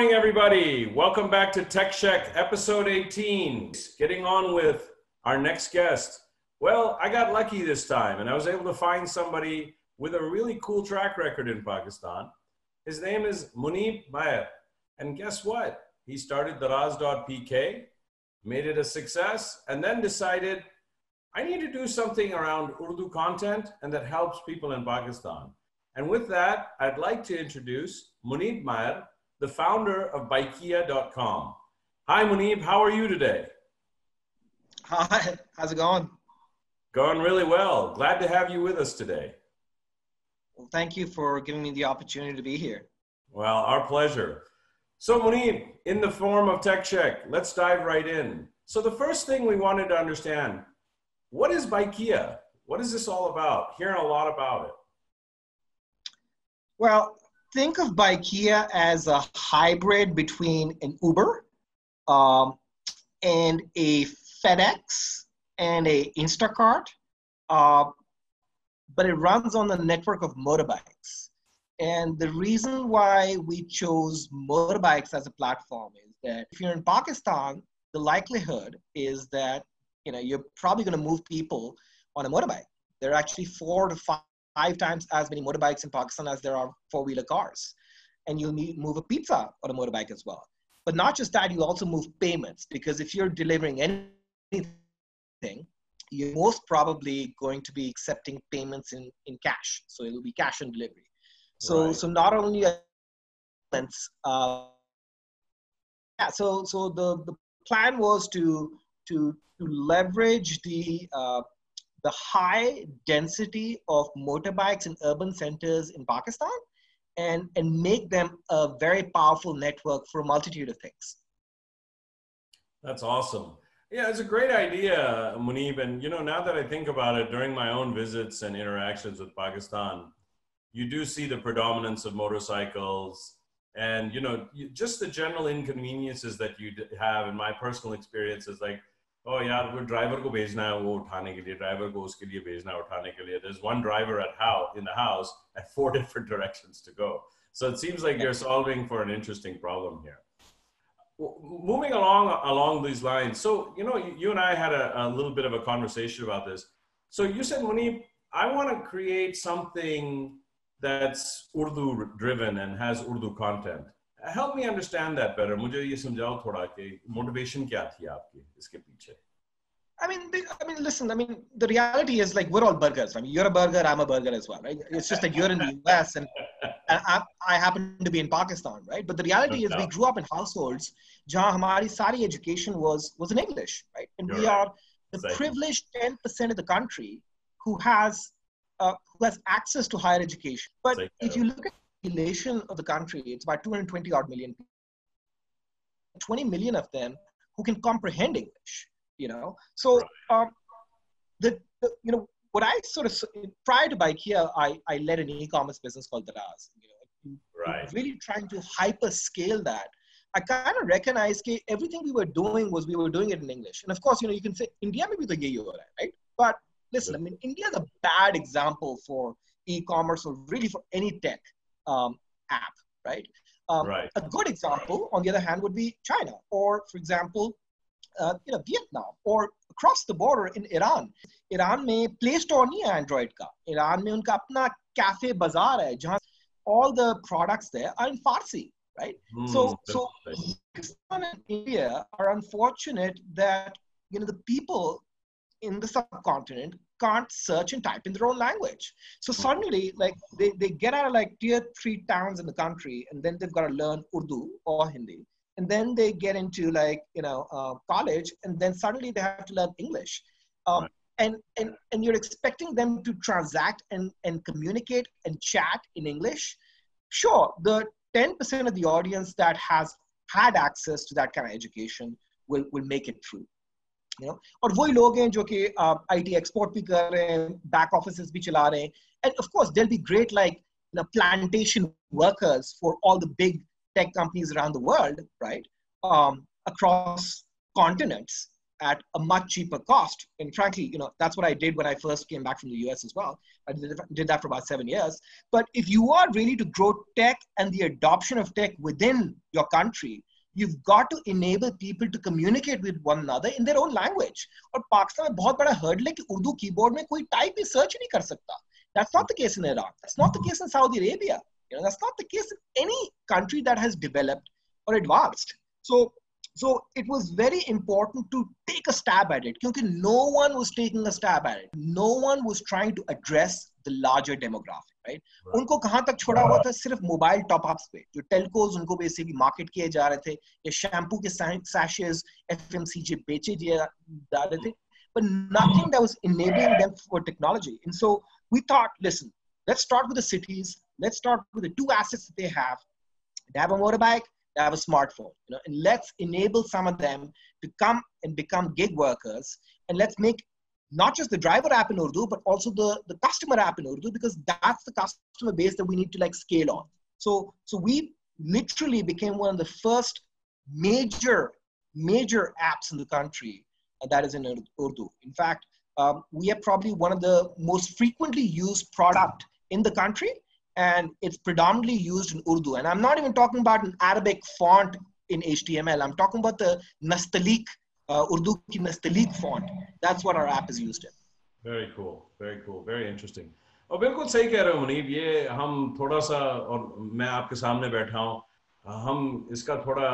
morning, everybody. Welcome back to Tech Check, episode 18. Getting on with our next guest. Well, I got lucky this time, and I was able to find somebody with a really cool track record in Pakistan. His name is Muneeb Maayr. And guess what? He started Daraz.pk, made it a success, and then decided, I need to do something around Urdu content and that helps people in Pakistan. And with that, I'd like to introduce Muneeb Maayr, the founder of Bykea.com. Hi, Muneeb. How are you today? Hi. How's it going? Going really well. Glad to have you with us today. Well, thank you for giving me the opportunity to be here. Well, our pleasure. So, Muneeb, in the form of Tech Check, let's dive right in. So, the first thing we wanted to understand what is Bykea? What is this all about? Hearing a lot about it. Well, think of Bykea as a hybrid between an Uber um, and a FedEx and a Instacart, uh, but it runs on the network of motorbikes. And the reason why we chose motorbikes as a platform is that if you're in Pakistan, the likelihood is that you know you're probably going to move people on a motorbike. There are actually four to five five times as many motorbikes in Pakistan as there are four-wheeler cars. And you'll need, move a pizza on a motorbike as well. But not just that, you also move payments because if you're delivering anything, you're most probably going to be accepting payments in, in cash. So it'll be cash on delivery. So, right. so not only payments, uh, yeah, so, so the, the plan was to, to, to leverage the uh, the high density of motorbikes in urban centers in Pakistan and, and make them a very powerful network for a multitude of things. That's awesome. Yeah, it's a great idea, Muneeb. And you know, now that I think about it, during my own visits and interactions with Pakistan, you do see the predominance of motorcycles and you know just the general inconveniences that you have in my personal experience is like oh यार वो driver को भेजना है वो उठाने Driver लिए driver को उसके लिए भेजना है उठाने के लिए। There's one driver at how in the house at four different directions to go. So it seems like you're solving for an interesting problem here. Moving along along these lines so you know you and i had a, little bit of a conversation about this. So you said Muneeb, i want to create something that's urdu driven and has urdu content help me understand that better मुझे ये समझाओ थोड़ा कि motivation क्या थी आपकी इसके पीछे I mean, I mean, listen. I mean, the reality is like we're all burgers. I mean, you're a burger, I'm a burger as well, right? It's just that you're in the US and, and I, I, happen to be in Pakistan, right? But the reality is we grew up in households जहाँ हमारी सारी education was was in English, right? And you're we are the privileged 10% of the country who has uh, who has access to higher education. But if you look at population of the country, it's about 220 odd million people. 20 million of them who can comprehend English, you know? So, um, the, the, you know, what I sort of, prior to Bykea, I, I led an e-commerce business called Daraz. You know, right. really trying to hyper scale that. I kind of recognized that everything we were doing was we were doing it in English. And of course, you know, you can say India maybe the gay URI, right? But listen, I mean, India is a bad example for e-commerce or really for any tech um, app, right? Um, right? A good example, on the other hand, would be China, or for example, uh, you know, Vietnam, or across the border in Iran. Iran में Play Store नहीं है Android का. Iran में उनका अपना cafe bazaar है जहाँ all the products there are in Farsi, right? Mm, so, so Pakistan and India are unfortunate that you know the people in the subcontinent can't search and type in their own language. So hmm. suddenly, like they, they get out of like tier three towns in the country, and then they've got to learn Urdu or Hindi, and then they get into like you know uh, college, and then suddenly they have to learn English. Um, right. And, and, and you're expecting them to transact and, and communicate and chat in English. Sure, the 10% of the audience that has had access to that kind of education will, will make it through you know और वही लोग हैं जो कि IT export भी कर रहे हैं बैक ऑफिसेस भी चला रहे हैं and of course there'll be great like you know, plantation workers for all the big tech companies around the world right um, across continents at a much cheaper cost. And frankly, you know, that's what I did when I first came back from the US as well. I did, did that for about seven years. But if you are really to grow tech and the adoption of tech within your country, you've got to enable people to communicate with one another in their own language. और पाकिस्तान में बहुत बड़ा hurdle है कि Urdu keyboard में कोई type ही search नहीं कर सकता. That's not the case in Iraq. That's not the case in Saudi Arabia. You know, that's not the case in any country that has developed or advanced. So so it was very important to take a stab at it because no one was taking a stab at it. No one was trying to address the larger demographic, right? right. उनको कहाँ तक छोड़ा हुआ था सिर्फ mobile top ups पे जो telcos उनको बेसिकली मार्केट किए जा रहे थे या शैम्पू के सैशेस एफएमसीजी बेचे जा रहे थे but nothing that was enabling them for technology. And so we thought, listen, let's start with the cities. Let's start with the two assets that they have. They have a motorbike, have a smartphone you know and let's enable some of them to come and become gig workers and let's make not just the driver app in urdu but also the, the customer app in urdu because that's the customer base that we need to like scale on so so we literally became one of the first major major apps in the country that is in urdu in fact um, we are probably one of the most frequently used product in the country and it's predominantly used in Urdu. And I'm not even talking about an Arabic font in HTML. I'm talking about the Nastaliq, Urdu की Nastaliq font that's what our app is used in very cool very cool very interesting और बिल्कुल सही कह रहे हो मुनीब, ये हम थोड़ा सा, और मैं आपके सामने बैठा हूँ हम इसका थोड़ा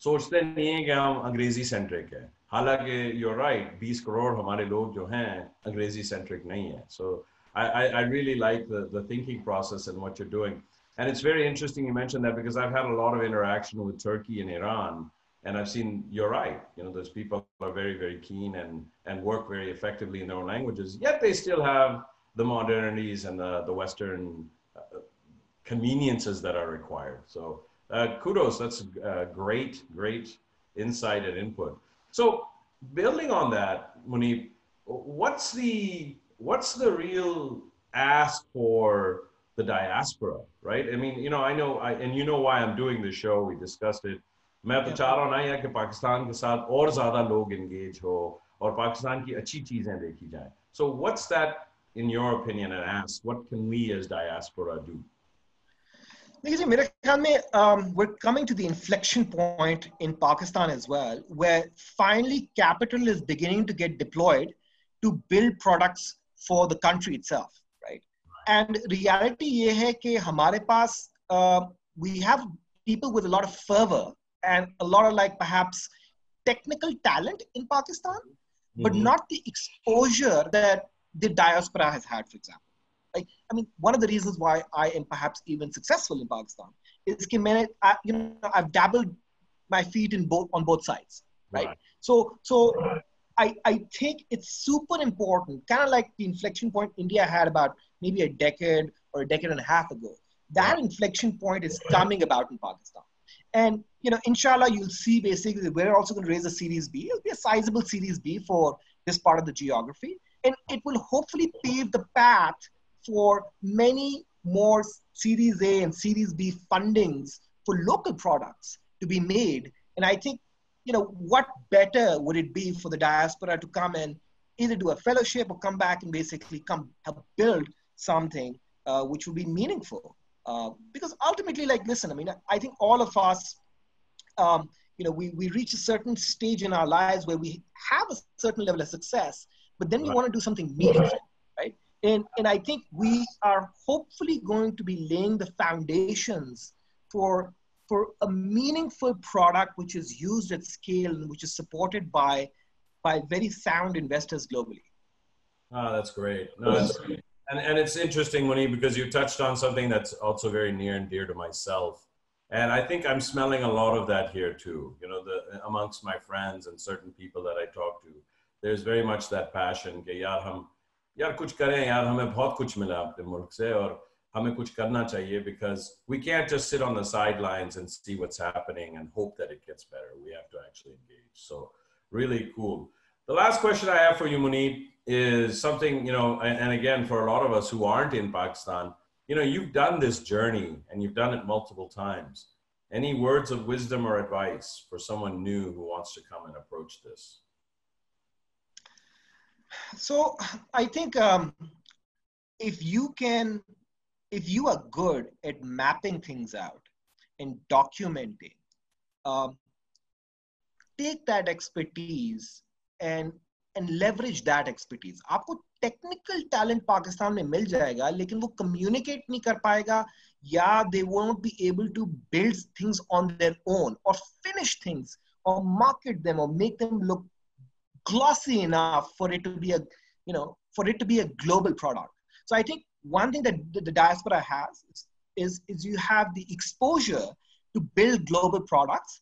सोचते नहीं है कि हम अंग्रेज़ी सेंट्रिक है। हालाँकि यू राइट 20 करोड़ हमारे लोग जो हैं, अंग्रेज़ी सेंट्रिक नहीं है। So I I really like the thinking process in what you are doing And it's very interesting you mentioned that because I've had a lot And I've seen, you're right, you know, those people are very, very keen and, and work very effectively in their own languages, yet they still have the modernities and the, the Western uh, conveniences that are required. So uh, kudos, that's a great, great insight and input. So building on that, Muneeb, what's the what's the real ask for the diaspora, right? I mean, you know, I know, I, and you know why I'm doing this show. We discussed it. मैं तो चाह रहा हूँ ना यार कि पाकिस्तान के साथ और ज़्यादा लोग engage हो और पाकिस्तान की अच्छी चीज़ें देखी जाएं. So what's that, in your opinion, and ask, what can we as diaspora do? देखिए मेरे ख्याल में um, we're coming to the inflection point in Pakistan as well, where finally capital is beginning to get deployed to build products for the country itself, right? And reality ये है कि हमारे पास uh, we have people with a lot of fervor and a lot of like perhaps technical talent in Pakistan, mm-hmm. but not the exposure that the diaspora has had, for example. Like, I mean, one of the reasons why I am perhaps even successful in Pakistan is that I, you know, I've dabbled my feet in both on both sides, right? right. So, so I, I think it's super important, kind of like the inflection point India had about maybe a decade or a decade and a half ago. That inflection point is coming about in Pakistan. And, you know, inshallah, you'll see basically we're also going to raise a Series B. It'll be a sizable Series B for this part of the geography. And it will hopefully pave the path for many more Series A and Series B fundings for local products to be made. And I think you know, what better would it be for the diaspora to come and either do a fellowship or come back and basically come help build something uh, which would be meaningful? Uh, because ultimately, like, listen, I mean, I think all of us, um, you know, we, we reach a certain stage in our lives where we have a certain level of success, but then we right. want to do something meaningful, right? And, and I think we are hopefully going to be laying the foundations for for a meaningful product which is used at scale and which is supported by by very sound investors globally. Oh, that's great. No, that's, and, and it's interesting, Winnie, because you touched on something that's also very near and dear to myself. And I think I'm smelling a lot of that here too, you know, the, amongst my friends and certain people that I talk to. There's very much that passion यार हम यार कुछ करें यार हमें बहुत कुछ मिला से और हमें कुछ करना चाहिए because we can't just sit on the sidelines and see what's happening and hope that it gets better. We have to actually engage. So really cool. The last question I have for you, Muneeb, is something, you know, and, again, for a lot of us who aren't in Pakistan, you know, you've done this journey and you've done it multiple times. Any words of wisdom or advice for someone new who wants to come and approach this? so I think um, if you can, if you are good at mapping things out and documenting, um, take that expertise and and leverage that expertise. आपको technical talent Pakistan में मिल जाएगा लेकिन वो communicate नहीं कर पाएगा या they won't be able to build things on their own or finish things or market them or make them look glossy enough for it to be a you know for it to be a global product so i think one thing that the diaspora has is, is, is you have the exposure to build global products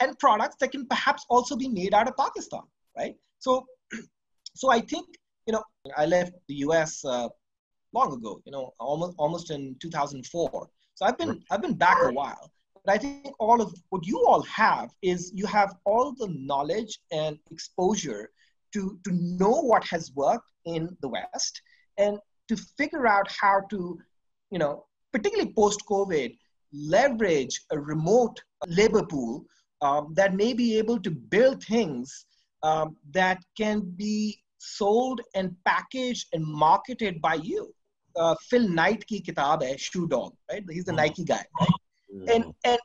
and products that can perhaps also be made out of pakistan right so so i think you know i left the us uh, long ago you know almost almost in 2004 so i've been i've been back a while. But I think all of what you all have is you have all the knowledge and exposure to, to know what has worked in the West and to figure out how to, you know, particularly post COVID, leverage a remote labor pool um, that may be able to build things um, that can be sold and packaged and marketed by you. Uh, Phil Knight ki kitab hai, Shoe Dog, right? He's the mm-hmm. Nike guy, right? and and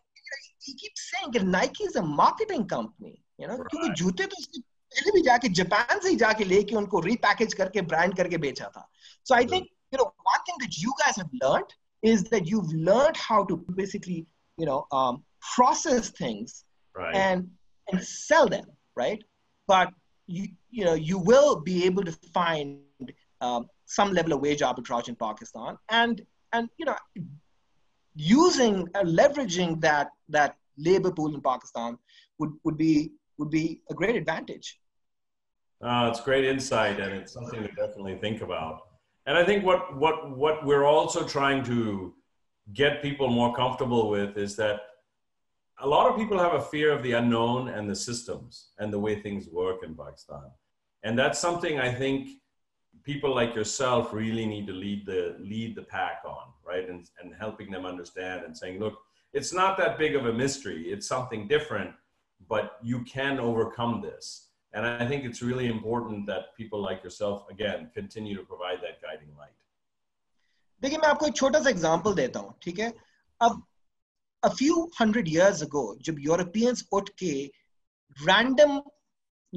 he keeps saying that Nike is a marketing company, you know, क्योंकि जूते तो उसने पहले भी जाके Japan से ही जाके लेके उनको रीपैकेज करके ब्रांड करके बेचा था so I think you know one thing that you guys have learned is that you've learned how to basically you know um, process things right. and and sell them right But you you know you will be able to find um, some level of wage arbitrage in Pakistan and and you know using uh, leveraging that that labor pool in Pakistan would would be would be a great advantage. Uh, it's great insight, and it's something to definitely think about. And I think what what what we're also trying to get people more comfortable with is that a lot of people have a fear of the unknown and the systems and the way things work in Pakistan. And that's something I think people like yourself really need to lead the lead the pack on right and, and helping them understand and saying look it's not that big of a mystery it's something different but you can overcome this and i think it's really important that people like yourself again continue to provide that guiding light देखिए मैं आपको एक छोटा सा example देता हूँ ठीक है अब a few hundred years ago जब यूरोपियंस उठ के random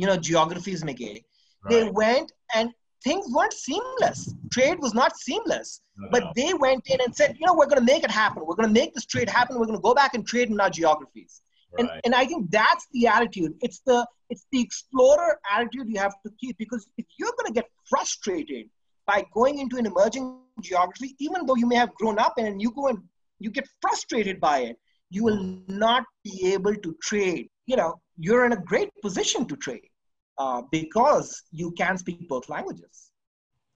you know geographies में गए right. they went and things weren't seamless. Trade was not seamless. No, but no. they went in and said, you know, we're going to make it happen. We're going to make this trade happen. We're going to go back and trade in our geographies. Right. And, and I think that's the attitude. It's the it's the explorer attitude you have to keep because if you're going to get frustrated by going into an emerging geography, even though you may have grown up in and you go and you get frustrated by it, you will not be able to trade. You know, you're in a great position to trade uh, because you can speak both languages.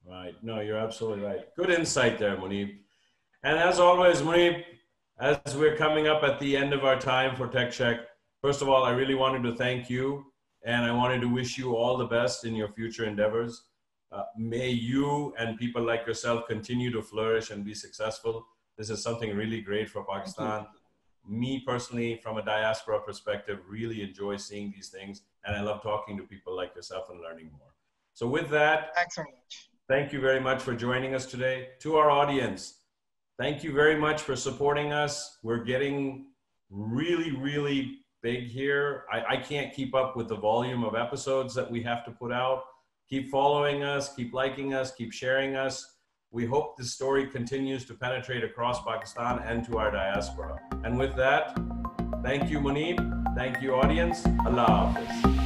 Right. No, you're absolutely right. Good insight there, Muneeb. And as always, Muneeb, as we're coming up at the end of our time for Tech Check, first of all, I really wanted to thank you and I wanted to wish you all the best in your future endeavors. Uh, may you and people like yourself continue to flourish and be successful. This is something really great for Pakistan me personally, from a diaspora perspective, really enjoy seeing these things. And I love talking to people like yourself and learning more. So, with that, thanks very much. Thank you very much for joining us today. To our audience, thank you very much for supporting us. We're getting really, really big here. I, I can't keep up with the volume of episodes that we have to put out. Keep following us, keep liking us, keep sharing us. We hope this story continues to penetrate across Pakistan and to our diaspora. And with that, thank you, Muneeb. Thank you, audience. Allah Hafiz.